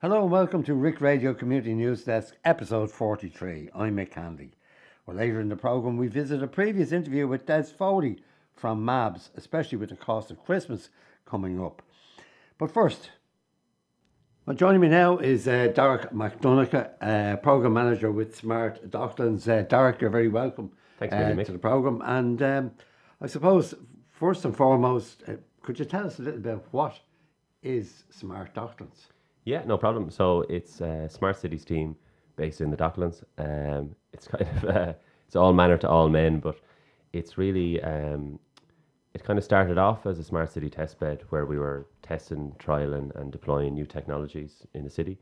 Hello and welcome to Rick Radio Community News Desk, episode 43. I'm Mick Handy. Well, later in the programme, we visit a previous interview with Des Foley from MABS, especially with the cost of Christmas coming up. But first, well, joining me now is uh, Derek McDonagh, uh, Programme Manager with Smart Docklands. Uh, Derek, you're very welcome Thanks, uh, to the programme. And um, I suppose, first and foremost, uh, could you tell us a little bit what is Smart Docklands? Yeah, no problem. So it's a smart cities team based in the Docklands. Um, it's kind of uh, it's all manner to all men, but it's really um, it kind of started off as a smart city test bed where we were testing, trialing, and deploying new technologies in the city.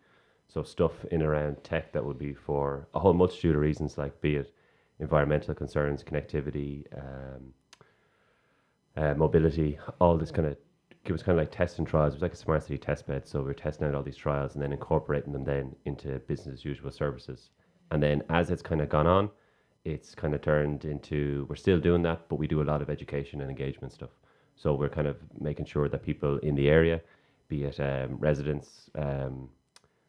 So stuff in around tech that would be for a whole multitude of reasons, like be it environmental concerns, connectivity, um, uh, mobility, all this kind of it was kind of like testing trials. It was like a smart city test bed. So we were testing out all these trials and then incorporating them then into business as usual services. And then as it's kind of gone on, it's kind of turned into we're still doing that, but we do a lot of education and engagement stuff. So we're kind of making sure that people in the area, be it um, residents, um,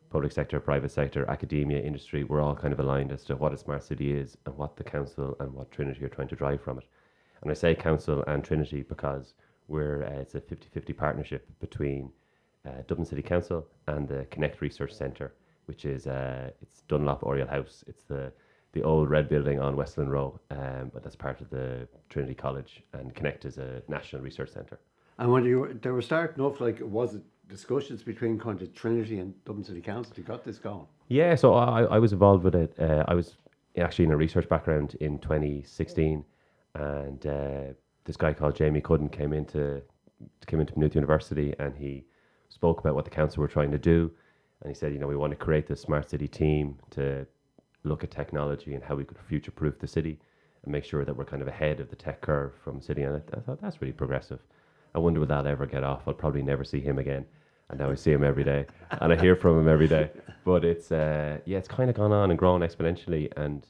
public sector, private sector, academia, industry, we're all kind of aligned as to what a smart city is and what the council and what Trinity are trying to drive from it. And I say council and Trinity because we're uh, it's a 50-50 partnership between uh, Dublin City Council and the Connect Research Centre, which is uh, it's Dunlop Oriel House. It's the the old red building on Westland Row, um, but that's part of the Trinity College, and Connect is a national research centre. And when you were, they were starting off, like, was it discussions between kind of Trinity and Dublin City Council to got this going? Yeah, so I, I was involved with it. Uh, I was actually in a research background in 2016, and uh, this guy called Jamie Cudden came into came into Maynooth University, and he spoke about what the council were trying to do, and he said, you know, we want to create this smart city team to look at technology and how we could future proof the city and make sure that we're kind of ahead of the tech curve from the city. And I, I thought that's really progressive. I wonder will that ever get off? I'll probably never see him again. And now I see him every day, and I hear from him every day. But it's uh, yeah, it's kind of gone on and grown exponentially. And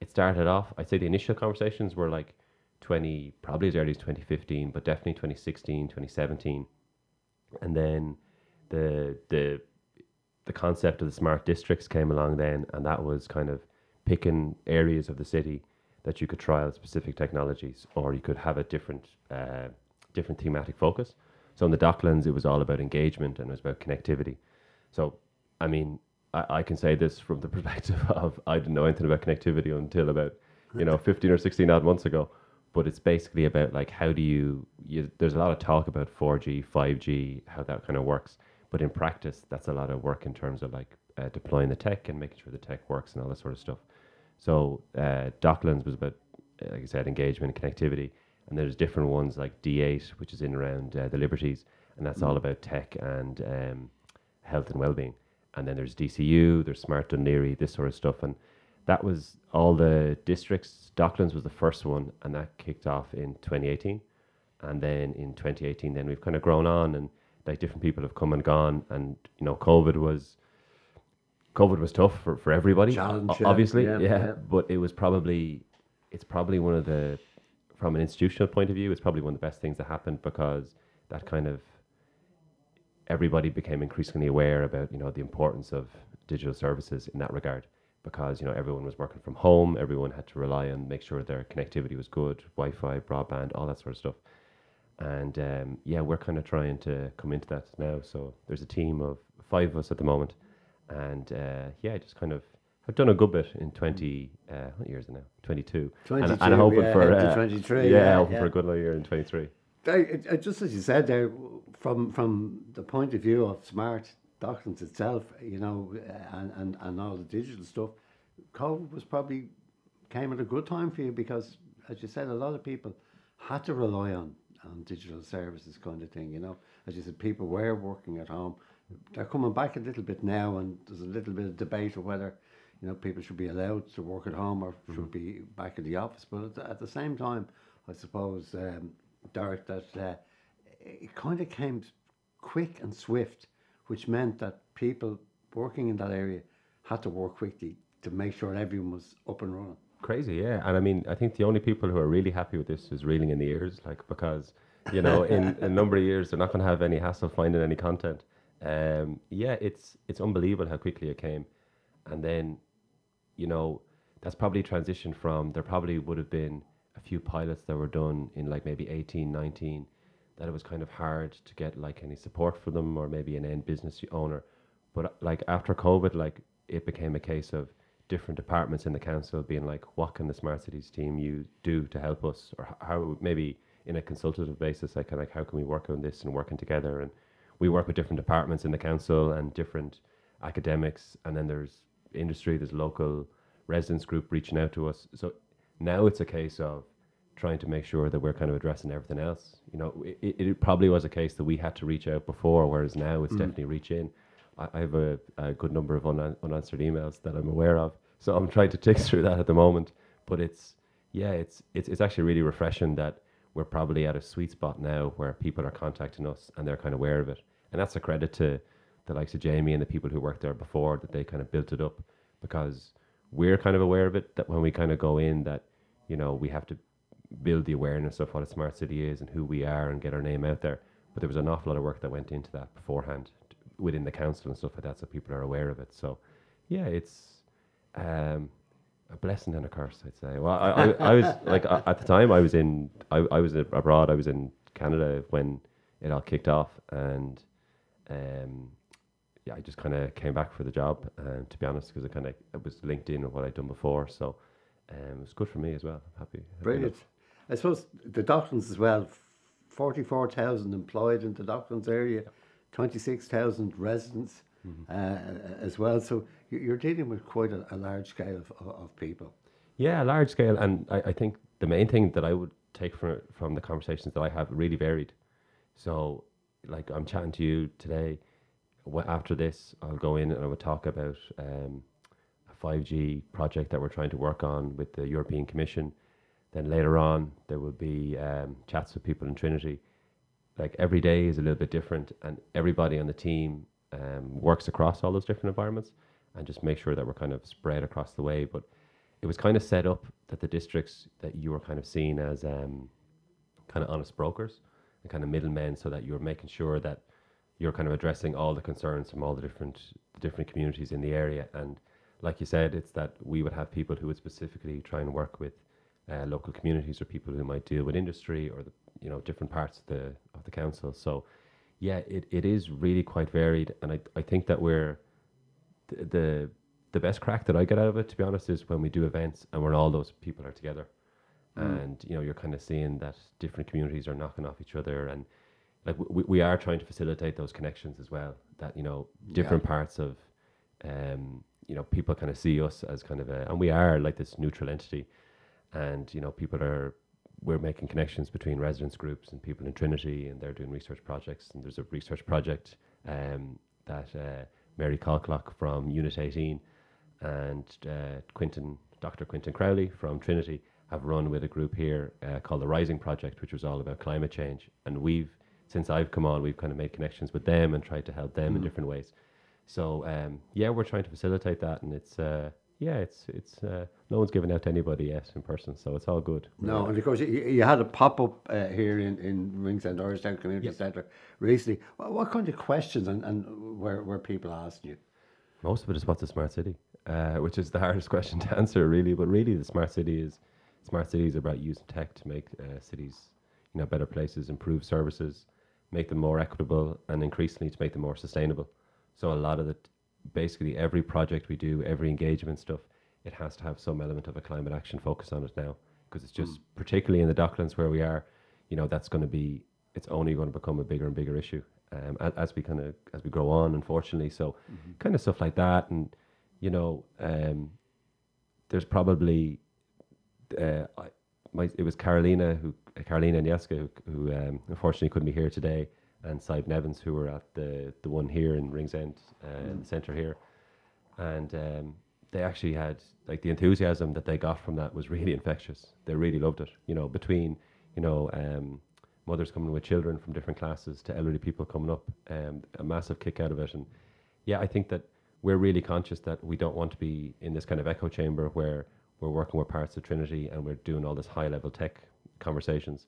it started off. I'd say the initial conversations were like 20, probably as early as 2015, but definitely 2016, 2017, and then the the the concept of the smart districts came along then, and that was kind of picking areas of the city that you could trial specific technologies, or you could have a different uh, different thematic focus. So in the Docklands, it was all about engagement and it was about connectivity. So, I mean, I, I can say this from the perspective of I didn't know anything about connectivity until about you know 15 or 16 odd months ago. But it's basically about like how do you, you there's a lot of talk about 4G, 5G, how that kind of works. But in practice, that's a lot of work in terms of like uh, deploying the tech and making sure the tech works and all that sort of stuff. So uh, Docklands was about, uh, like I said, engagement and connectivity. And there's different ones like D8, which is in around uh, the Liberties, and that's all about tech and um, health and well-being. And then there's DCU, there's Smart Laoghaire, this sort of stuff. And that was all the districts. Docklands was the first one, and that kicked off in 2018. And then in 2018, then we've kind of grown on, and like different people have come and gone. And you know, COVID was COVID was tough for, for everybody, Challenge, obviously, yeah, yeah, yeah. But it was probably it's probably one of the from an institutional point of view, it's probably one of the best things that happened because that kind of everybody became increasingly aware about you know the importance of digital services in that regard because you know everyone was working from home everyone had to rely on make sure their connectivity was good wi-fi broadband all that sort of stuff and um, yeah we're kind of trying to come into that now. So there's a team of five of us at the moment. And uh, yeah I just kind of I've done a good bit in 20 uh, what years is it now? 22 and, 22, and hoping yeah, for uh, 23, yeah, yeah, hoping yeah. for a good year in 23 I, I- just as you said there, from from the point of view of smart Docklands itself, you know, uh, and, and, and all the digital stuff, COVID was probably came at a good time for you because, as you said, a lot of people had to rely on, on digital services kind of thing, you know. As you said, people were working at home. They're coming back a little bit now, and there's a little bit of debate of whether, you know, people should be allowed to work at home or should be back in the office. But at the, at the same time, I suppose, um, Derek, that uh, it kind of came quick and swift which meant that people working in that area had to work quickly to make sure everyone was up and running. Crazy, yeah. And I mean, I think the only people who are really happy with this is Reeling in the Years, like because you know, in a number of years they're not going to have any hassle finding any content. Um, yeah, it's it's unbelievable how quickly it came, and then, you know, that's probably transitioned from there probably would have been a few pilots that were done in like maybe 18, 19, that it was kind of hard to get like any support for them or maybe an end business owner. But like after COVID, like it became a case of different departments in the council being like, what can the smart cities team you do to help us, or how maybe in a consultative basis, like like how can we work on this and working together, and we work with different departments in the council and different academics, and then there's industry, there's local residents group reaching out to us. So now it's a case of trying to make sure that we're kind of addressing everything else. You know, it, it probably was a case that we had to reach out before, whereas now it's mm. definitely reach in. I, have a, a, good number of un- unanswered emails that I'm aware of, so I'm trying to tick through that at the moment. But it's yeah, it's it's it's actually really refreshing that we're probably at a sweet spot now where people are contacting us and they're kind of aware of it, and that's a credit to the likes of Jamie and the people who worked there before that they kind of built it up because we're kind of aware of it that when we kind of go in that you know we have to build the awareness of what a smart city is and who we are and get our name out there. But there was an awful lot of work that went into that beforehand within the council and stuff like that, so people are aware of it. So, yeah, it's um, a blessing and a curse, I'd say. Well, I, I, I was like at the time I was in I, I was abroad. I was in Canada when it all kicked off, and um, yeah, I just kind of came back for the job. And to be honest, because it kind of it was linked in with what I'd done before, so um, it was good for me as well. I'm happy. happy Brilliant. Enough. I suppose the Docklands as well. Forty-four thousand employed in the Docklands area. 26,000 residents mm-hmm. uh, as well. So you're dealing with quite a, a large scale of, of, people. Yeah, a large scale. And I, I, think the main thing that I would take from, from the conversations that I have really varied. So, like, I'm chatting to you today. After this, I'll go in and I will talk about um, a 5G project that we're trying to work on with the European Commission. Then later on, there will be um, chats with people in Trinity like every day is a little bit different, and everybody on the team um, works across all those different environments, and just make sure that we're kind of spread across the way. But it was kind of set up that the districts that you were kind of seen as um, kind of honest brokers and kind of middlemen, so that you were making sure that you're kind of addressing all the concerns from all the different the different communities in the area. And like you said, it's that we would have people who would specifically try and work with uh, local communities or people who might deal with industry or the you know different parts of the of the council. So yeah, it, it is really quite varied, and I I think that we're the, the the best crack that I get out of it, to be honest, is when we do events and when all those people are together, mm. and you know you're kind of seeing that different communities are knocking off each other, and like we, we are trying to facilitate those connections as well. That you know different yeah. parts of, um, you know people kind of see us as kind of a, and we are like this neutral entity, and you know people are we're making connections between residents groups and people in Trinity, and they're doing research projects. And there's a research project um, that uh, Mary Colclough from Unit 18 and uh, Quentin, Dr. Quentin Crowley from Trinity have run with a group here uh, called the Rising Project, which was all about climate change. And we've, since I've come on, we've kind of made connections with them and tried to help them mm. in different ways. So um, yeah, we're trying to facilitate that, and it's uh, yeah, it's it's uh, no one's given out to anybody yet in person, so it's all good. No, and of course you, you had a pop up uh, here in in Ringsend Irishtown Community yep. Centre recently. What, what, kind of questions and, and were were people asking you? Most of it is what's a smart city, uh, which is the hardest question to answer, really. But really, the smart city is smart cities about using tech to make uh, cities, you know, better places, improve services, make them more equitable, and increasingly to make them more sustainable. So a lot of the basically every project we do, every engagement stuff, it has to have some element of a climate action focus on it now because it's just mm. particularly in the Docklands where we are, you know, that's going to be it's only going to become a bigger and bigger issue um, as, as, we kind of as we grow on, unfortunately. So, mm-hmm. kind of stuff like that, and you know, um, there's probably uh, I, my, it was Carolina who Carolina Nieska who, who um, unfortunately couldn't be here today and Saib Nevins, who were at the the one here in Ringsend, uh, mm. the centre here, and um, they actually had like the enthusiasm that they got from that was really infectious. They really loved it. You know, between you know um, mothers coming with children from different classes to elderly people coming up. Um, a massive kick out of it, and yeah, I think that we're really conscious that we don't want to be in this kind of echo chamber where we're working with parts of Trinity and we're doing all this high level tech conversations,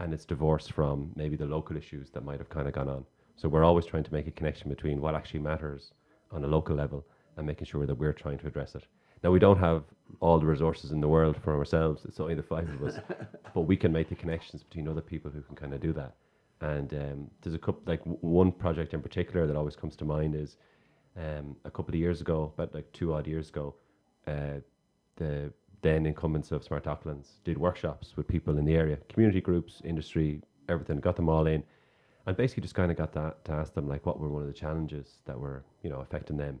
and it's divorced from maybe the local issues that might have kind of gone on. So we're always trying to make a connection between what actually matters on a local level and making sure that we're trying to address it. Now we don't have all the resources in the world for ourselves. It's only the five of us, but we can make the connections between other people who can kind of do that. And um, there's a couple, like w- one project in particular that always comes to mind is um, a couple of years ago, about like two odd years ago, uh, the then incumbents of Smart Docklands did workshops with people in the area, community groups, industry, everything, got them all in, and basically just kind of got that to ask them like what were one of the challenges that were you know affecting them.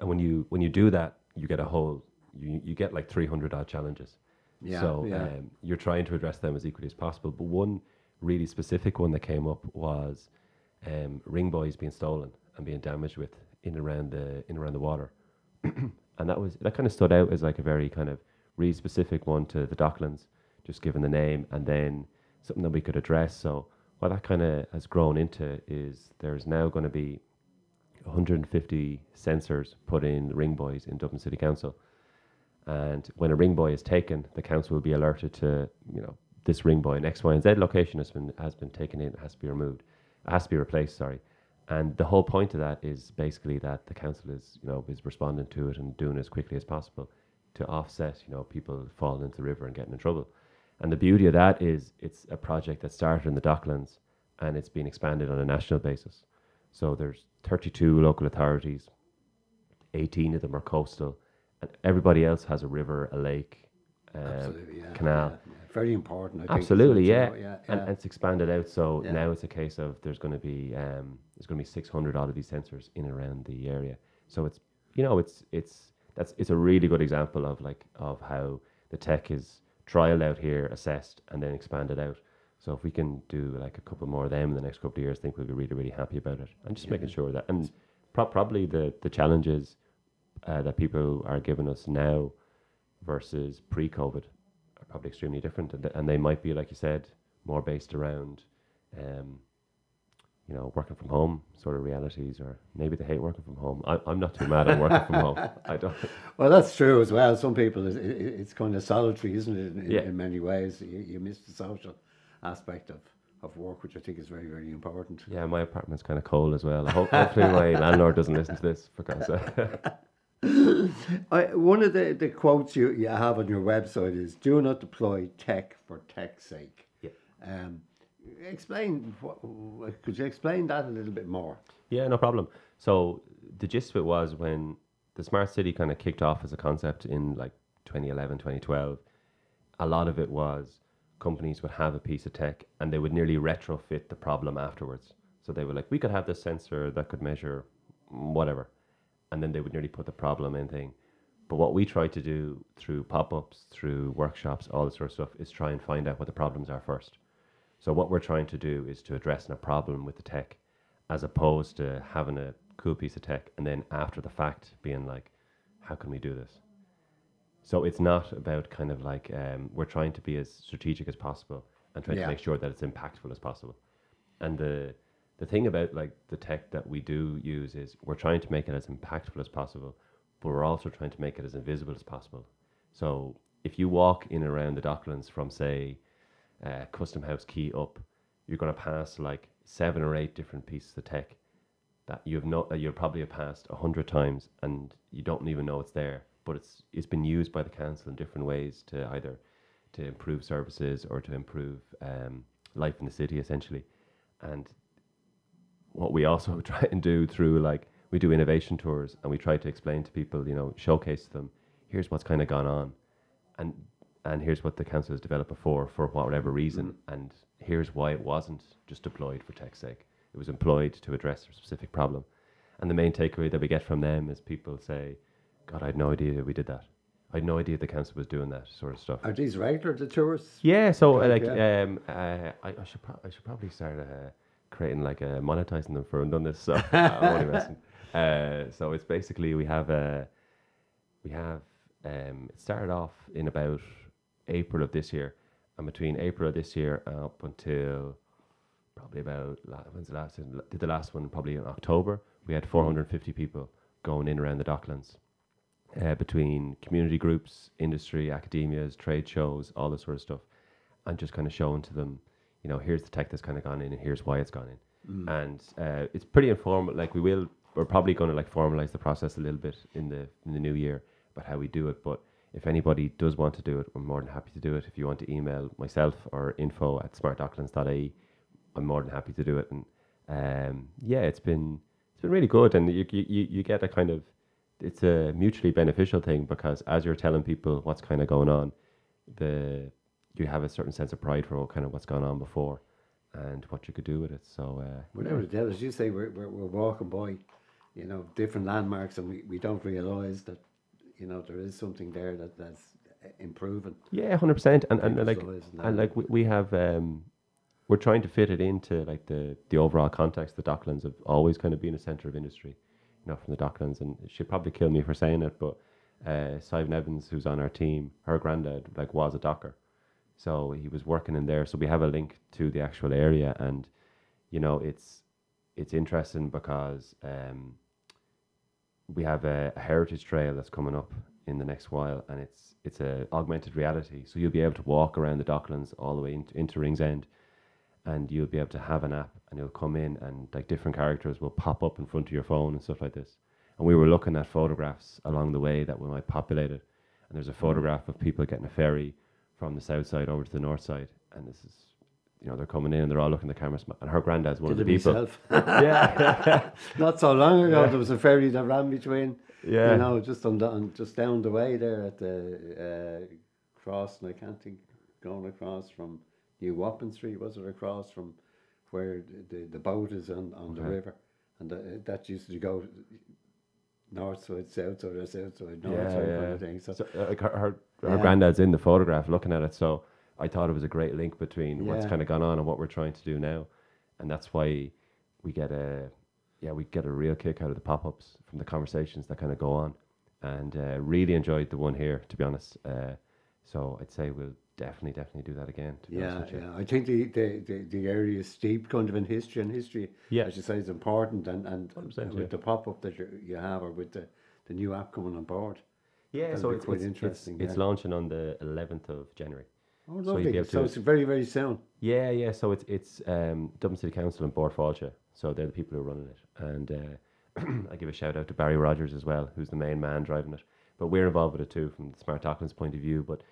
And when you when you do that, you get a whole you you get like 300 odd challenges. Yeah, so yeah. Um, you're trying to address them as equally as possible. But one really specific one that came up was um, ring buoys being stolen and being damaged with in around the in around the water, and that was that kind of stood out as like a very kind of really specific one to the Docklands, just given the name, and then something that we could address. So what that kind of has grown into is there's now going to be 150 sensors put in ring buoys in Dublin City Council. And when a ring buoy is taken, the council will be alerted to, you know, this ring buoy in X, Y, and Z location has been has been taken in, has to be removed, has to be replaced. Sorry, and the whole point of that is basically that the council is, you know, is responding to it and doing it as quickly as possible to offset, you know, people falling into the river and getting in trouble. And the beauty of that is it's a project that started in the Docklands and it's been expanded on a national basis. So there's 32 local authorities, 18 of them are coastal, and everybody else has a river, a lake, um, yeah, canal. yeah, yeah. Very important. I Absolutely, yeah. And, and it's expanded out. So now it's a case of there's going to be um, there's going to be 600 odd of these sensors in and around the area. So it's you know it's it's that's it's a really good example of like of how the tech is trialed out here, assessed, and then expanded out. So if we can do like a couple more of them in the next couple of years, I think we'll be really really happy about it. And just making sure that and pro- probably the the challenges uh, that people are giving us now versus pre-COVID are probably extremely different, and, th- and they might be, like you said, more based around, um, you know, working from home sort of realities, or maybe they hate working from home. I, I'm not too mad at working from home. I don't. Well, that's true as well. Some people, it, it, it's kind of solitary, isn't it? In, Yeah. in many ways, you, you miss the social aspect of, of work, which I think is very, very important. Yeah, my apartment's kind of cold as well. I hope, hopefully, my landlord doesn't listen to this for God's. I, one of the, the quotes you, you have on your website is "Do not deploy tech for tech's sake." Yeah. Um, explain. What, could you explain that a little bit more? Yeah, no problem. So the gist of it was when the smart city kind of kicked off as a concept in like 2011, 2012, a lot of it was companies would have a piece of tech and they would nearly retrofit the problem afterwards. So they were like, we could have this sensor that could measure whatever. And then they would nearly put the problem in thing. But what we try to do through pop ups, through workshops, all this sort of stuff, is try and find out what the problems are first. So what we're trying to do is to address a problem with the tech, as opposed to having a cool piece of tech and then after the fact being like, how can we do this? So it's not about kind of like um, we're trying to be as strategic as possible and trying Yeah. to make sure that it's impactful as possible. And the the thing about like the tech that we do use is we're trying to make it as impactful as possible, but we're also trying to make it as invisible as possible. So if you walk in around the Docklands from say uh, Custom House Quay up, you're going to pass like seven or eight different pieces of tech that you've not that you'll probably have passed a hundred times and you don't even know it's there. But it's it's been used by the council in different ways to either to improve services or to improve um, life in the city essentially. And what we also try and do through like we do innovation tours and we try to explain to people, you know, showcase them, here's what's kind of gone on, and and here's what the council has developed before for whatever reason, and here's why it wasn't just deployed for tech's sake. It was employed to address a specific problem. And the main takeaway that we get from them is people say, God, I had no idea we did that. I had no idea the council was doing that sort of stuff. Are these regular the tourists? Yeah, so uh, like yeah. um, uh, I, I should pro- I should probably start uh, creating like uh, monetizing them for done this. So I'm only messing. Uh, so it's basically we have uh, we have um, it started off in about April of this year, And between April of this year up until probably about when's the last did the last one probably in October, we had 450 people going in around the Docklands. Uh, between community groups, industry, academias, trade shows, all this sort of stuff, and just kind of showing to them, you know, here's the tech that's kind of gone in, and here's why it's gone in, and uh, it's pretty informal. Like we will, we're probably going to like formalize the process a little bit in the in the new year about how we do it. But if anybody does want to do it, we're more than happy to do it. If you want to email myself or info at smartdocklands.ie, I'm more than happy to do it. And um, yeah, it's been it's been really good, and you you you get a kind of it's a mutually beneficial thing because as you're telling people what's kind of going on, the you have a certain sense of pride for what kind of what's gone on before and what you could do with it. So uh, Whatever the as you say, we're, we're, we're walking by, you know, different landmarks, and we, we don't realise that, you know, there is something there that that's improving. yeah, hundred percent, and and like and like we, we have um, we're trying to fit it into like the the overall context. The Docklands have always kind of been a centre of industry, you know, from the Docklands, and she'd probably kill me for saying it, but uh, Simon Evans, who's on our team, her granddad like was a docker, so he was working in there. So we have a link to the actual area, and you know, it's it's interesting because um, we have a, a heritage trail that's coming up in the next while, and it's it's a augmented reality. So you'll be able to walk around the Docklands all the way into, into Ringsend, and you'll be able to have an app, and you'll come in, and like different characters will pop up in front of your phone and stuff like this. And we were looking at photographs along the way that we might populate it, and there's a photograph of people getting a ferry from the south side over to the north side, and this is. You know, they're coming in and they're all looking at the cameras. And her granddad's one Did of the people. Yeah. Not so long ago, Yeah. there was a ferry that ran between, yeah. you know, just on, the, on just down the way there at the uh, cross, and I can't think going across from New Wapping Street. Was it across from where the, the, the boat is on, on the river, and the, that used to go north side, south side, or south side, north Yeah, side, kind yeah. of thing. So, So, uh, like her, her, her Yeah. granddad's in the photograph looking at it. So I thought it was a great link between what's kind of gone on and what we're trying to do now. And that's why we get a, yeah, we get a real kick out of the pop ups from the conversations that kind of go on. And uh, really enjoyed the one here, to be honest. Uh, so I'd say we'll definitely, definitely do that again. To be yeah, honest with you. yeah. I think the, the, the, the area is steep kind of in history, and history, Yeah. as you say, is important. And, and with yeah. the pop up that you, you have, or with the, the new app coming on board. Yeah, so it's, quite it's, interesting, It's, it's launching on the 11th of January. Oh, So lovely. So, to- it's very, very soon. Yeah, yeah. So it's it's um, Dublin City Council and Bord Fáilte. So they're the people who are running it. And uh, I give a shout out to Barry Rogers as well, who's the main man driving it. But we're involved with it too from the Smart Docklands point of view. But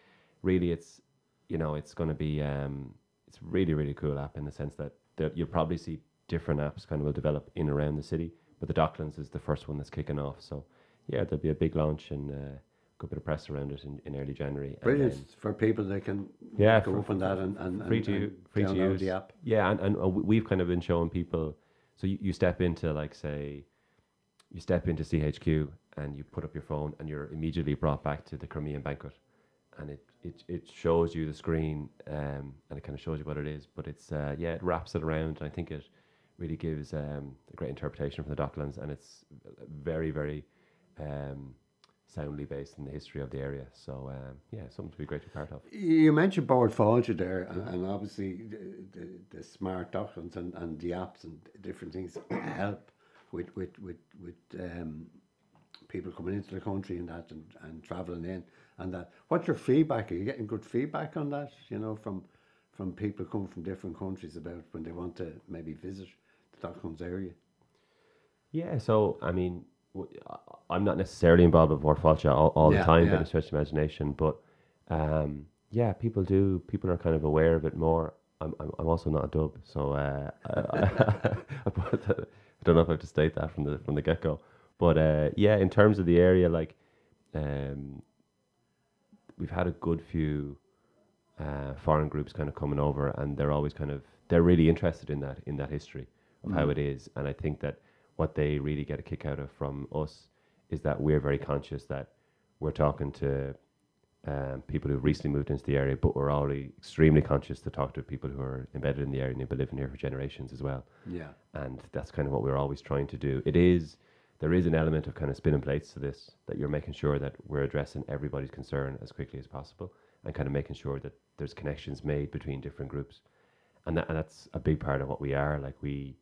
really, it's you know it's going to be um, it's really really cool app in the sense that there, you'll probably see different apps kind of will develop in around the city. But the Docklands is the first one that's kicking off. So yeah, there'll be a big launch and uh, good bit of press around it in, in early January. Brilliant then- for people that can Yeah, go up that and, and, free to and free to use the app. Yeah, and, and we- we've kind of been showing people. So you, you step into like say, you step into CHQ and you put up your phone and you're immediately brought back to the Crimean banquet, and it it, it shows you the screen um, and it kind of shows you what it is. But it's uh, yeah, it wraps it around, and I think it really gives um, a great interpretation from the Docklands, and it's very very. Um, soundly based in the history of the area so um, yeah something to be great to be part of You mentioned Bord Fáilte there, and, and obviously the, the, the Smart Docklands and, and the apps and different things help with with with, with um, people coming into the country and that and, and traveling in and that. What's your feedback? Are you getting good feedback on that? You know, from from people coming from different countries about when they want to maybe visit the Docklands area. Yeah, so I mean, I'm not necessarily involved with Portfolio all, all Yeah, the time, yeah. but it's stretch the imagination. But um, yeah, people do. People are kind of aware of it more. I'm, I'm, I'm also not a dub, so uh, I, I, I don't know if I have to state that from the from the get go. But uh, yeah, in terms of the area, like um, we've had a good few uh, foreign groups kind of coming over, and they're always kind of they're really interested in that in that history of how it is, and I think that what they really get a kick out of from us is that we're very conscious that we're talking to um, people who've recently moved into the area, but we're already extremely conscious to talk to people who are embedded in the area and have been living here for generations as well Yeah. and that's kind of what we're always trying to do. It is there is an element of kind of spinning plates to this that you're making sure that we're addressing everybody's concern as quickly as possible, and kind of making sure that there's connections made between different groups, and that, and that's a big part of what we are. Like we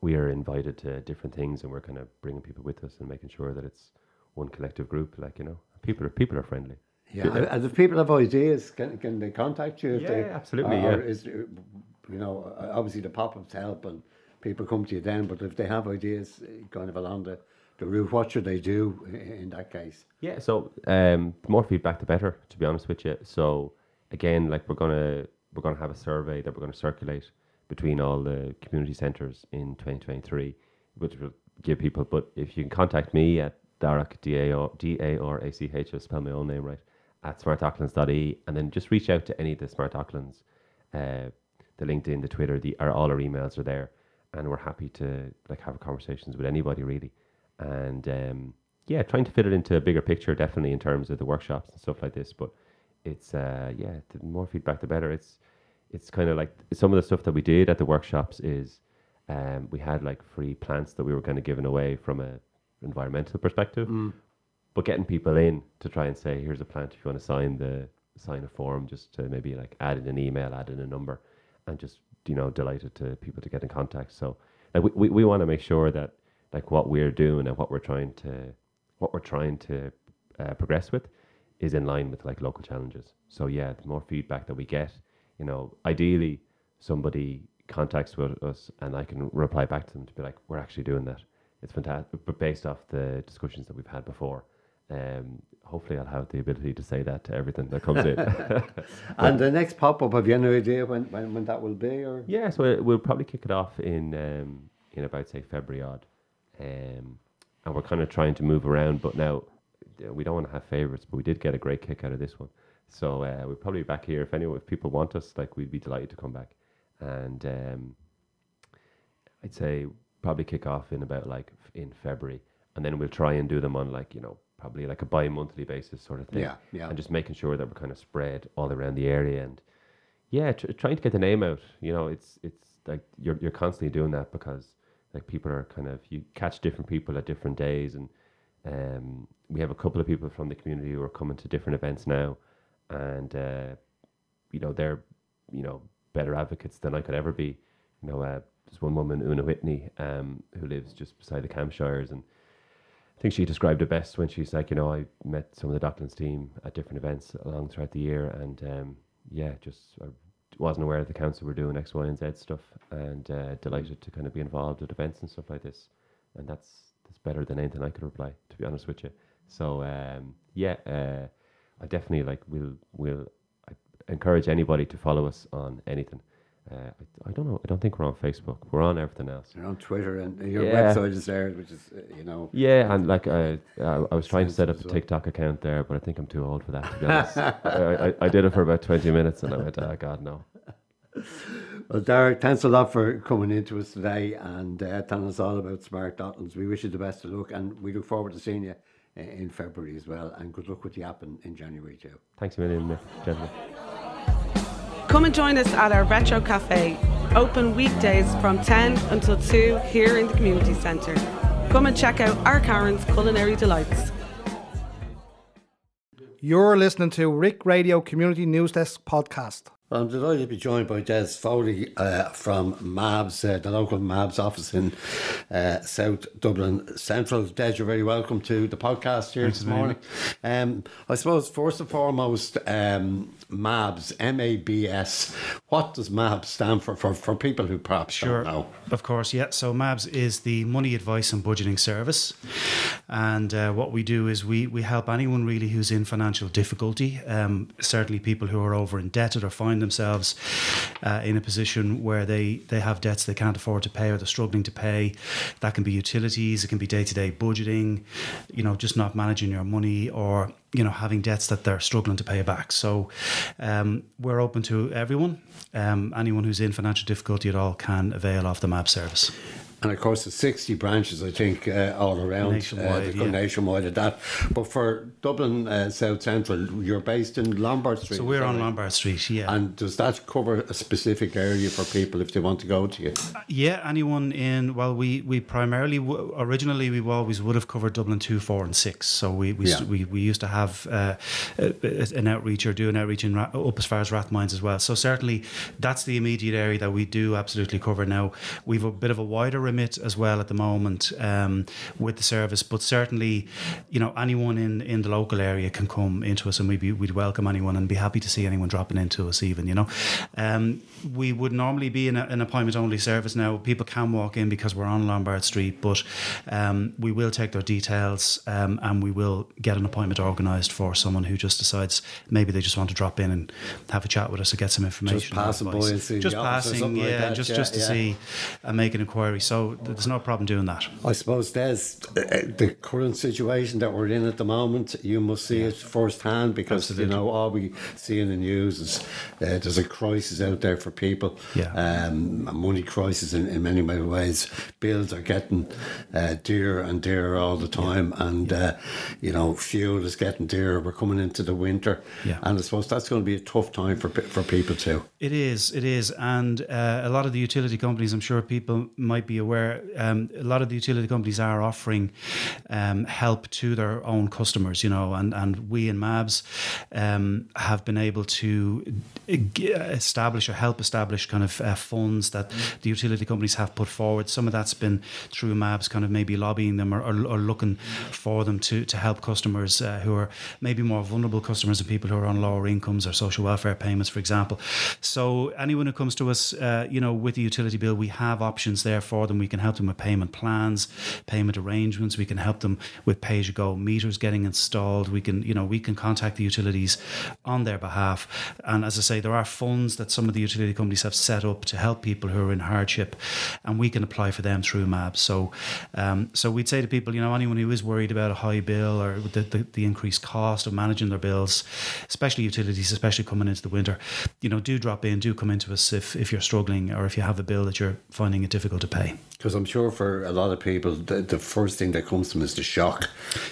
we are invited to different things, and we're kind of bringing people with us and making sure that it's one collective group. Like you know, people are people are friendly. Yeah, and- and if people have ideas, can, can they contact you? If Yeah, they, absolutely, Or, yeah. is, you know, obviously the pop-ups help and people come to you then, but if they have ideas uh, kind of along the, the route, what should they do in that case? Yeah, so um, the more feedback, the better. To be honest with you. So again, like we're gonna we're gonna have a survey that we're gonna circulate between all the community centres in 2023, which will give people. But if you can contact me at Darach D A R D A R A C H, I spell my own name right at smartdocklands.ie, and then just reach out to any of the Smart Docklands, uh, the LinkedIn, the Twitter, the our, all our emails are there, and we're happy to like have conversations with anybody really, and um, yeah, trying to fit it into a bigger picture, definitely in terms of the workshops and stuff like this. But it's uh, yeah, the more feedback, the better. It's it's kind of like some of the stuff that we did at the workshops is um, we had like free plants that we were kind of giving away from a environmental perspective, but getting people in to try and say, here's a plant if you want to sign the sign a form, just to maybe like add in an email, add in a number, and just you know delighted to people to get in contact. So like we, we, we want to make sure that like what we're doing and what we're trying to what we're trying to uh, progress with is in line with like local challenges. So yeah, the more feedback that we get, you know, ideally somebody contacts with us and I can reply back to them to be like, we're actually doing that. It's fantastic, but based off the discussions that we've had before. Um, hopefully, I'll have the ability to say that to everything that comes in. And the next pop-up, have you any idea when, when, when that will be? Or Yeah, so it- we'll probably kick it off in um, in about say February odd, um, and we're kind of trying to move around. But now we don't want to have favourites, but we did get a great kick out of this one. So uh, we'll probably be back here if anyone, if people want us, like we'd be delighted to come back. And um, I'd say probably kick off in about like f- in February, and then we'll try and do them on like you know probably like a bi-monthly basis sort of thing. Yeah, yeah. And just making sure that we're kind of spread all around the area and yeah, tr- trying to get the name out. You know, it's it's like you're you're constantly doing that because like people are kind of you catch different people at different days, and um, we have a couple of people from the community who are coming to different events now, and uh, you know they're you know better advocates than I could ever be. You know, uh, there's one woman, Una Whitney, um, who lives just beside the Campshires, and I think she described it best when she's like, you know, I met some of the Docklands team at different events along throughout the year, and um, yeah, just I wasn't aware of the council were doing X, Y, and Z stuff, and uh, delighted to kind of be involved at events and stuff like this, and that's that's better than anything I could reply, to be honest with you. So um, yeah, uh, I definitely like will will I encourage anybody to follow us on anything. Uh, I, I don't know. I don't think we're on Facebook. We're on everything else. you're on Twitter and your Yeah. website is there, which is, uh, you know, Yeah, and like I, uh, I was trying to set up a well. TikTok account there, but I think I'm too old for that. To be honest, I, I, I did it for about 20 minutes, and I went, "Oh God, no." Well, Derek, thanks a lot for coming into us today and uh, telling us all about Smart Docklands. We wish you the best of luck and we look forward to seeing you in February as well. And good luck with the app in, in January too. Thanks a million, Mick, gentlemen. Come and join us at our Retro Cafe, open weekdays from 10 until 2 here in the community centre. Come and check out our Karen's culinary delights. You're listening to Rick Radio Community News Desk podcast. I'm delighted to be joined by Des Foley uh, from MABS, uh, the local MABS office in uh, South Dublin Central. Des, you're very welcome to the podcast here this morning. Um, I suppose, first and foremost, um, MABS, M A B S, what does MABS stand for, for, for people who perhaps Sure. don't know? Of course, yeah. So MABS is the money advice and budgeting service. And uh, what we do is we, we help anyone really who's in financial difficulty, um, certainly people who are over indebted or find themselves uh, in a position where they, they have debts they can't afford to pay or they're struggling to pay. That can be utilities, it can be day to day budgeting, you know, just not managing your money or you know having debts that they're struggling to pay back. So um, we're open to everyone. Um, anyone who's in financial difficulty at all can avail of the MAB service. And of course, the 60 branches, I think, uh, all around Nationwide, uh, yeah. nationwide of that. But for Dublin uh, South Central, you're based in Lombard Street. So we're on? Lombard Street, yeah. And does that cover a specific area for people if they want to go to you? Yeah, anyone in well, we we primarily w- originally we always would have covered Dublin two, four, and six. So we we Yeah. we, we used to have uh, an outreach or do an outreach in up as far as Rathmines as well. So certainly that's the immediate area that we do absolutely cover now. We've a bit of a wider remit as well at the moment um, with the service, but certainly you know anyone in in the local area can come into us and we'd be, we'd welcome anyone and be happy to see anyone dropping into us even. You know, um, we would normally be in a, an appointment only service now. People can walk in because we're on Lombard Street, but um, we will take their details um, and we will get an appointment organised for someone who just decides maybe they just want to drop in and have a chat with us to get some information. or passing by and see just the office or passing, something like yeah, that, just yeah, just to yeah. see and make an inquiry. So there's no problem doing that. I suppose there's uh, the current situation that we're in at the moment. You must see it firsthand because Absolutely. you know all we see in the news is uh, there's a crisis out there for people. Yeah. um, a money crisis in, in many many ways. Bills are getting uh, dearer and dearer all the time, and uh, you know fuel is getting dearer. We're coming into the winter, Yeah. and I suppose that's going to be a tough time for for people too. It is, it is, and uh, a lot of the utility companies, I'm sure people might be aware, um, a lot of the utility companies are offering um, help to their own customers, you know, and, and we in MABS um, have been able to establish or help establish kind of uh, funds that the utility companies have put forward. Some of that's been through MABS, kind of maybe lobbying them or, or, or looking for them to, to help customers uh, who are maybe more vulnerable customers and people who are on lower incomes or social welfare payments, for example. So anyone who comes to us, uh, you know, with a utility bill, we have options there for them. We can help them with payment plans, payment arrangements. We can help them with pay-as-you-go meters getting installed. We can, you know, we can contact the utilities on their behalf. And as I say, there are funds that some of the utility companies have set up to help people who are in hardship, and we can apply for them through MAB. So, um, so we'd say to people, you know, anyone who is worried about a high bill or the, the, the increased cost of managing their bills, especially utilities, especially coming into the winter, you know, do drop in, do come into us if, if you're struggling or if you have a bill that you're finding it difficult to pay. Because I'm sure for a lot of people, the, the first thing that comes to them is the shock.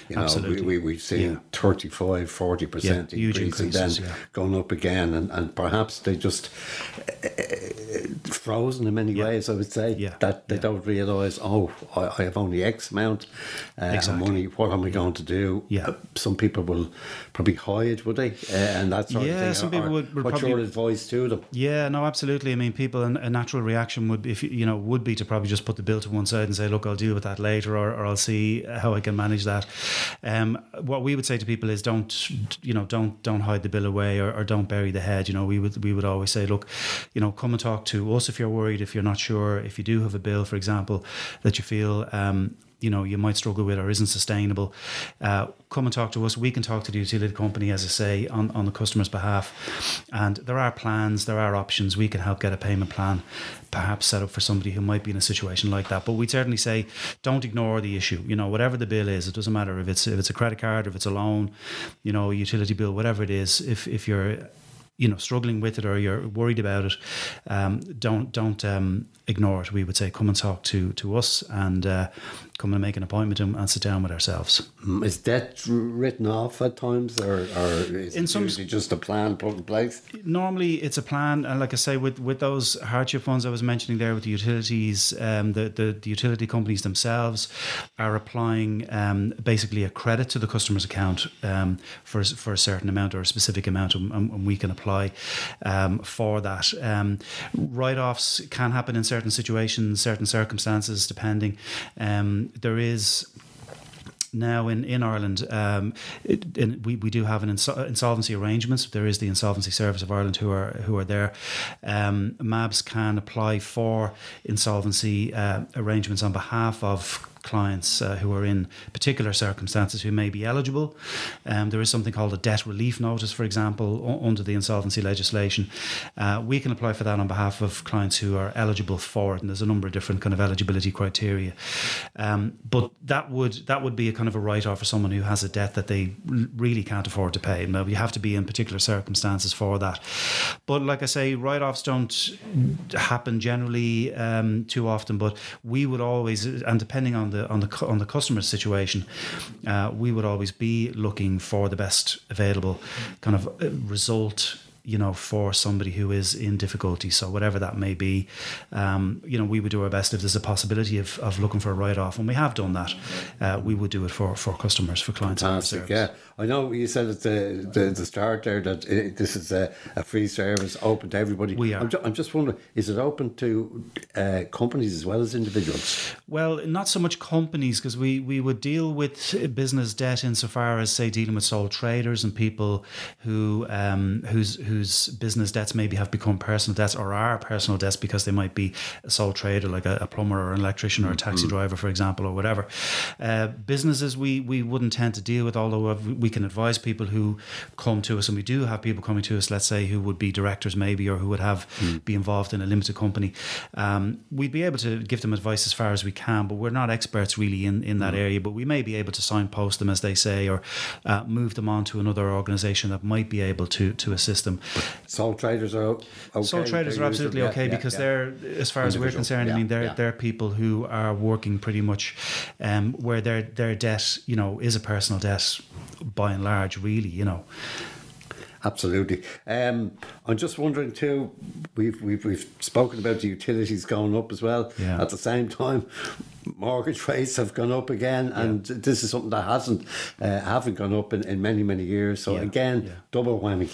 You know, Absolutely. we, we, we've seen Yeah. 35, 40% Yeah, increase and then increases, yeah. going up again. And, and perhaps they just uh, frozen in many Yeah. ways, I would say, Yeah, that they don't realise, oh, I, I have only X amount uh, of money. What am I going to do? Yeah. Uh, some people will probably hide, would they? Uh, and that sort Yeah, of thing. some people would- would What's your probably- advice to them? Yeah, no, absolutely. I mean, people, a natural reaction would, if you- you know, would be to probably just put the bill to one side and say, "Look, I'll deal with that later," or, or "I'll see how I can manage that." Um, what we would say to people is, don't, you know, don't don't hide the bill away, or, or don't bury the head. You know, we would we would always say, "Look, you know, come and talk to us if you're worried, if you're not sure, if you do have a bill, for example, that you feel." Um, you know you might struggle with or isn't sustainable, uh, come and talk to us. We can talk to the utility company, as I say, on, on the customer's behalf. And there are plans, there are options. We can help get a payment plan, perhaps set up for somebody who might be in a situation like that. But we'd certainly say, don't ignore the issue. You know, whatever the bill is, it doesn't matter if it's if it's a credit card, if it's a loan, you know, utility bill, whatever it is. If if you're you know struggling with it or you're worried about it, um, don't don't um, ignore it. We would say come and talk to to us and uh, come and make an appointment and, sit down with ourselves. Mm, Is that written off at times, or, or is In it some- usually just a plan put in place? Normally, it's a plan, and like I say, with, with those hardship funds I was mentioning there, with the utilities, um, the, the the utility companies themselves are applying um, basically a credit to the customer's account um, for for a certain amount or a specific amount, and, and we can apply um, for that. Um, Write offs can happen in certain situations, certain circumstances, depending. Um, there is now in, in Ireland, um, it, in, we, we do have an insol- insolvency arrangements. There is the Insolvency Service of Ireland who are who are there. Um, MABs can apply for insolvency uh, arrangements on behalf of clients uh, who are in particular circumstances who may be eligible. Um, there is something called a debt relief notice, for example, under the insolvency legislation. Uh, we can apply for that on behalf of clients who are eligible for it, and there's a number of different kind of eligibility criteria. Um, but that would that would be a kind of a write off for someone who has a debt that they really can't afford to pay. Now, you have to be in particular circumstances for that. But like I say, write offs don't happen generally um, too often. But we would always, and depending on the on the on the customer's situation, uh, we would always be looking for the best available kind of uh, result you know, for somebody who is in difficulty. So whatever that may be, um, you know, we would do our best if there's a possibility of, of looking for a write off, and we have done that. Uh, we would do it for, for customers, for clients. Fantastic, yeah. I know you said at the, the, the start there that it, this is a, a, free service open to everybody. We are. I'm, ju- I'm just wondering, is it open to uh, companies as well as individuals? Well, not so much companies because we, we would deal with business debt insofar as, say, dealing with sole traders and people who um, whose whose business debts maybe have become personal debts or are personal debts because they might be a sole trader, like a, a plumber or an electrician or a taxi mm-hmm. driver, for example, or whatever. Uh, businesses we we wouldn't tend to deal with, although we can advise people who come to us, and we do have people coming to us, let's say, who would be directors maybe, or who would have mm. be involved in a limited company. Um, we'd be able to give them advice as far as we can, but we're not experts really in, in that mm. area. But we may be able to signpost them, as they say, or uh, move them on to another organisation that might be able to to assist them. Sole traders are okay. Sole traders are absolutely them, okay yeah, because yeah. they're, as far as we're concerned, I mean, they're they're people who are working pretty much um, where their their debt, you know, is a personal debt by and large, really, you know. Absolutely. Um, I'm just wondering too. We've we've we've spoken about the utilities going up as well. Yeah. At the same time, mortgage rates have gone up again, yeah. and this is something that hasn't uh, haven't gone up in, in many many years. So yeah. again, yeah. double whammy.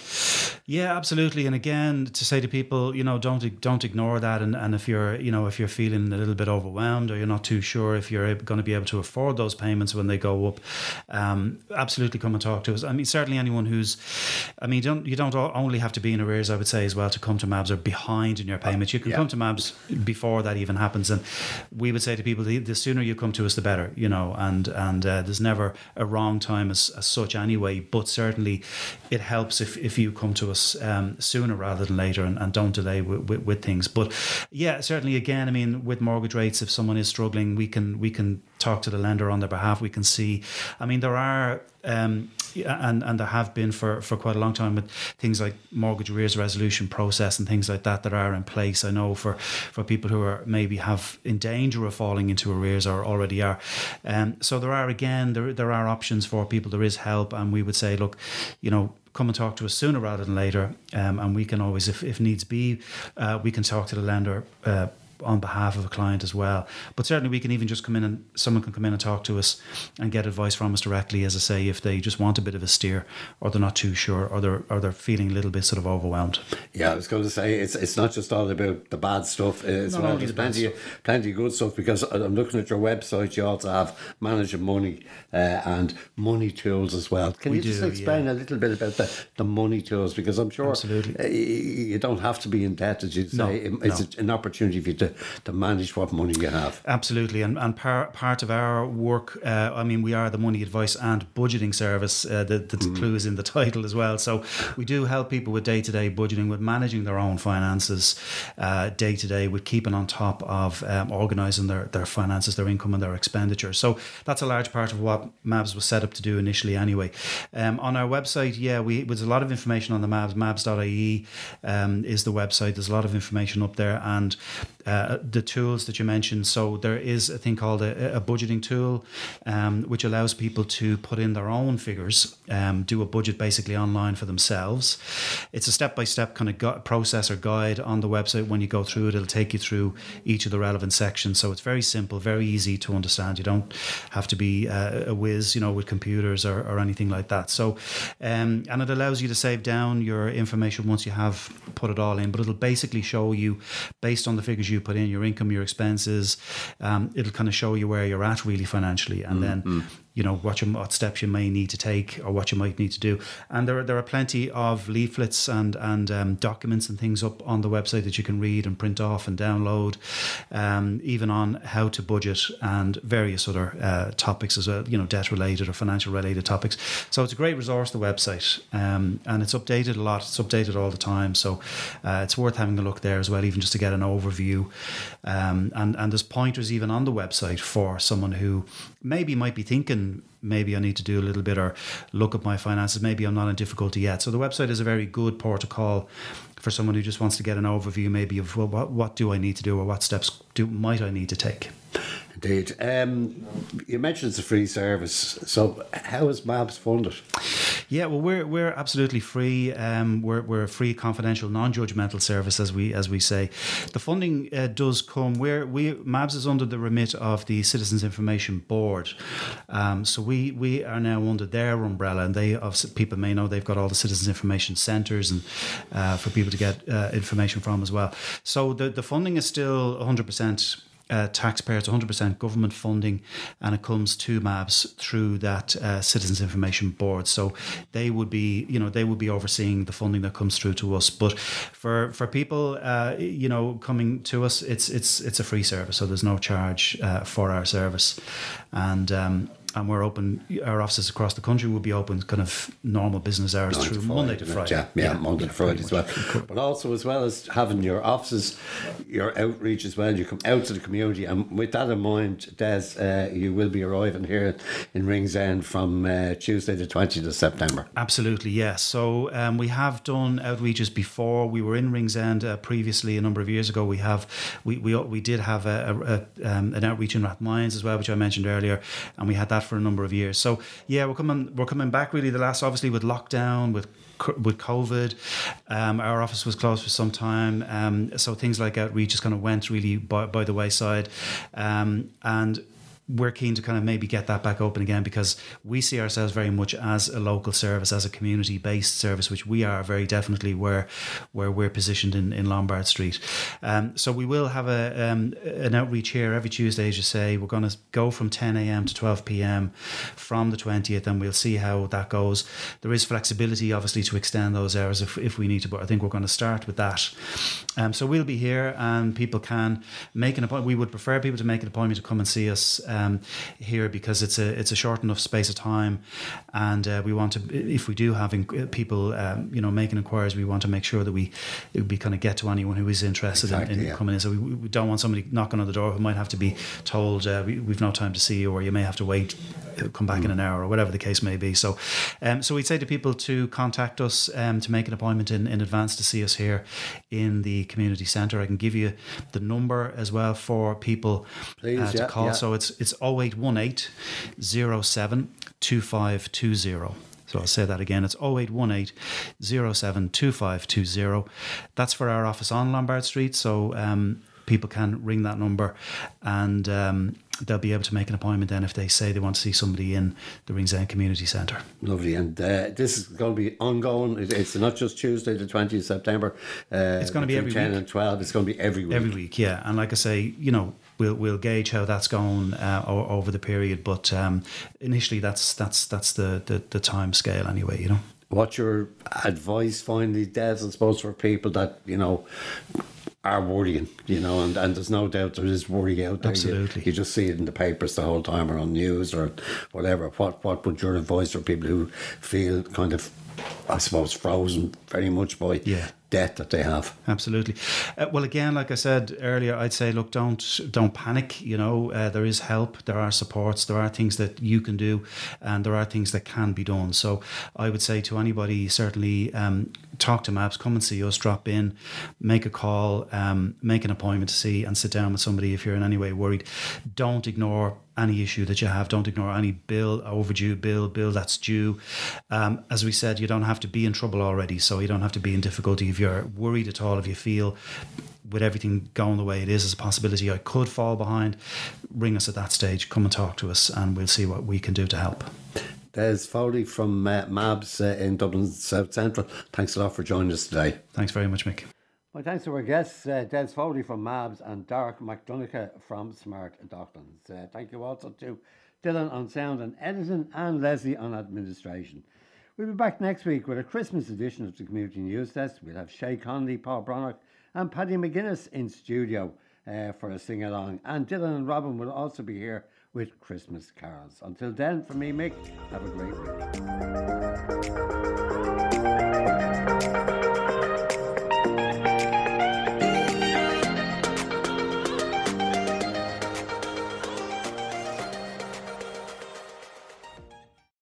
Yeah, absolutely. And again, to say to people, you know, don't don't ignore that. And, and if you're, you know, if you're feeling a little bit overwhelmed or you're not too sure if you're going to be able to afford those payments when they go up, um, absolutely come and talk to us. I mean, certainly anyone who's, I mean, don't you don't only have to be in arrears. I would say as well to come to MABS or behind in your payments. You can come to MABS before that even happens, and we would say to people, the sooner you come to us, the better. You know, and and uh, there's never a wrong time as, as such anyway. But certainly, it helps if if you come to us um, sooner rather than later and, and don't delay with, with, with, things. But yeah, certainly again, I mean, with mortgage rates, if someone is struggling, we can we can talk to the lender on their behalf. We can see. I mean, there are. Um, and and there have been for, for quite a long time with things like mortgage arrears resolution process and things like that that are in place. I know for for people who are maybe have in danger of falling into arrears or already are. Um, so there are again there there are options for people. There is help, and we would say, look, you know, come and talk to us sooner rather than later. Um, and we can always, if, if needs be, uh, we can talk to the lender uh, on behalf of a client as well. But certainly we can even just come in and someone can come in and talk to us and get advice from us directly, as I say, if they just want a bit of a steer or they're not too sure or they're or they're feeling a little bit sort of overwhelmed. Yeah, I was going to say it's it's not just all about the bad stuff as not well. There's the plenty of, plenty of good stuff because I'm looking at your website. You also have managing money uh, and money tools as well. Can we you just explain yeah. a little bit about the, the money tools because I'm sure Absolutely. Uh, you don't have to be in debt as you say. No, it's no. an opportunity for you to to, manage what money you have. Absolutely, and and par, part of our work, uh, I mean, we are the money advice and budgeting service. Uh, the the mm. clue is in the title as well. So we do help people with day to day budgeting, with managing their own finances day to day, with keeping on top of um, organising their their finances, their income, and their expenditure. So that's a large part of what MABS was set up to do initially. Anyway, um, on our website, yeah, we there's a lot of information on the MABS. MABS.ie um, is the website. There's a lot of information up there, and uh, the tools that you mentioned. So there is a thing called a, a budgeting tool, um, which allows people to put in their own figures, um, do a budget basically online for themselves. It's a step by step kind of gu- process or guide on the website. When you go through it, it'll take you through each of the relevant sections. So it's very simple, very easy to understand. You don't have to be uh, a whiz, you know, with computers or, or anything like that. So, um, and it allows you to save down your information once you have put it all in. But it'll basically show you based on the figures you put in, your income, your expenses. Um, it'll kind of show you where you're at really financially, and mm-hmm. then you know what, you, what steps you may need to take or what you might need to do. And there are, there are plenty of leaflets and and um, documents and things up on the website that you can read and print off and download, um, even on how to budget and various other uh, topics as well, you know, debt related or financial related topics. So it's a great resource, the website, um, and it's updated a lot. It's updated all the time, so uh, it's worth having a look there as well, even just to get an overview. Um, and and there's pointers even on the website for someone who maybe might be thinking maybe I need to do a little bit or look at my finances. Maybe I'm not in difficulty yet. So the website is a very good port of call for someone who just wants to get an overview, maybe of well, what what do I need to do or what steps do might I need to take. Indeed. Um, you mentioned it's a free service. So how is MABS funded? Yeah, well, we're we're absolutely free. Um, we're we're a free, confidential, non-judgmental service, as we as we say. The funding uh, does come where we MABS is under the remit of the Citizens Information Board. Um, so we we are now under their umbrella, and they people may know they've got all the Citizens Information Centres and uh, for people to get uh, information from as well. So the the funding is still 100 percent uh, taxpayers, 100% government funding, and it comes to MABS through that uh, Citizens Information Board. So they would be, you know, they would be overseeing the funding that comes through to us. But for for people, uh, you know, coming to us, it's it's it's a free service, so there's no charge uh, for our service, and um, and we're open. Our offices across the country will be open, kind of normal business hours Nine through to Monday to? Friday. Yeah, yeah, Monday to Friday as well. But also, as well as having your offices, your outreach as well, you come out to the community. And with that in mind, Des, uh, you will be arriving here in Ringsend from uh, Tuesday, the 20th of September. Absolutely, yes. So um, we have done outreaches before. We were in Ringsend uh, previously a number of years ago. We have we we, we did have a, a, a um, an outreach in Rathmines as well, which I mentioned earlier, and we had that for a number of years. So yeah, we're coming we're coming back really. The last obviously with lockdown with with COVID, um, our office was closed for some time, um, so things like outreach just kind of went really by, by the wayside, um, and we're keen to kind of maybe get that back open again because we see ourselves very much as a local service, as a community based service, which we are very definitely where where we're positioned in, in Lombard Street. Um, so we will have a um, an outreach here every Tuesday, as you say. We're going to go from 10 a.m. to 12 p.m. from the 20th, and we'll see how that goes. There is flexibility, obviously, to extend those hours if, if we need to, but I think we're going to start with that. Um, so we'll be here, and people can make an appointment. We would prefer people to make an appointment to come and see us. Um, um, here because it's a it's a short enough space of time, and uh, we want to if we do have people um, you know making inquiries, we want to make sure that we be kind of get to anyone who is interested exactly, in, in yeah. coming in. So we, we, don't want somebody knocking on the door who might have to be told uh, we, have no time to see you, or you may have to wait, uh, come back mm. in an hour, or whatever the case may be. So, um, so we'd say to people to contact us um, to make an appointment in, in advance to see us here in the community centre. I can give you the number as well for people Please, uh, to yeah, call. Yeah. So it's it's 0818 07 2520. So I'll say that again. It's 0818 07 2520. That's for our office on Lombard Street. So um, people can ring that number and um, they'll be able to make an appointment then if they say they want to see somebody in the Ringsend Community Centre. Lovely. And uh, this is going to be ongoing. It's not just Tuesday, the 20th of September. Uh, it's going to be every 10 week. and 12. It's going to be every week. Every week, yeah. And like I say, you know, we'll we'll gauge how that's going uh, over the period. But um, initially, that's that's that's the, the the time scale anyway. You know. What's your advice finally, Des, I suppose, for people that, you know, are worrying, you know, and, and there's no doubt there is worry out there. Absolutely. You, you, just see it in the papers the whole time or on news or whatever. What what would your advice for people who feel kind of I suppose frozen very much by yeah debt that they have. Absolutely. Uh, well, again, like I said earlier, I'd say, look, don't don't panic. You know, uh, there is help, there are supports, there are things that you can do, and there are things that can be done. So, I would say to anybody, certainly. Um, talk to MABS, come and see us, drop in, make a call, um, make an appointment to see and sit down with somebody if you're in any way worried. Don't ignore any issue that you have. Don't ignore any bill, overdue bill, bill that's due. Um, as we said, you don't have to be in trouble already, so you don't have to be in difficulty. If you're worried at all, if you feel with everything going the way it is, as a possibility I could fall behind, ring us at that stage, come and talk to us, and we'll see what we can do to help. Des Foley from uh, MABS uh, in Dublin South Central. Thanks a lot for joining us today. Thanks very much, Mick. My thanks to our guests, uh, Des Foley from MABS and Dark McDonough from Smart Docklands. Uh, thank you also to Dylan on sound and editing and Leslie on administration. We'll be back next week with a Christmas edition of the Community News Desk. We'll have Shay Conley, Paul Brannock, and Paddy McGuinness in studio uh, for a sing along. And Dylan and Robin will also be here with Christmas carols. Until then, for me, Mick, have a great week.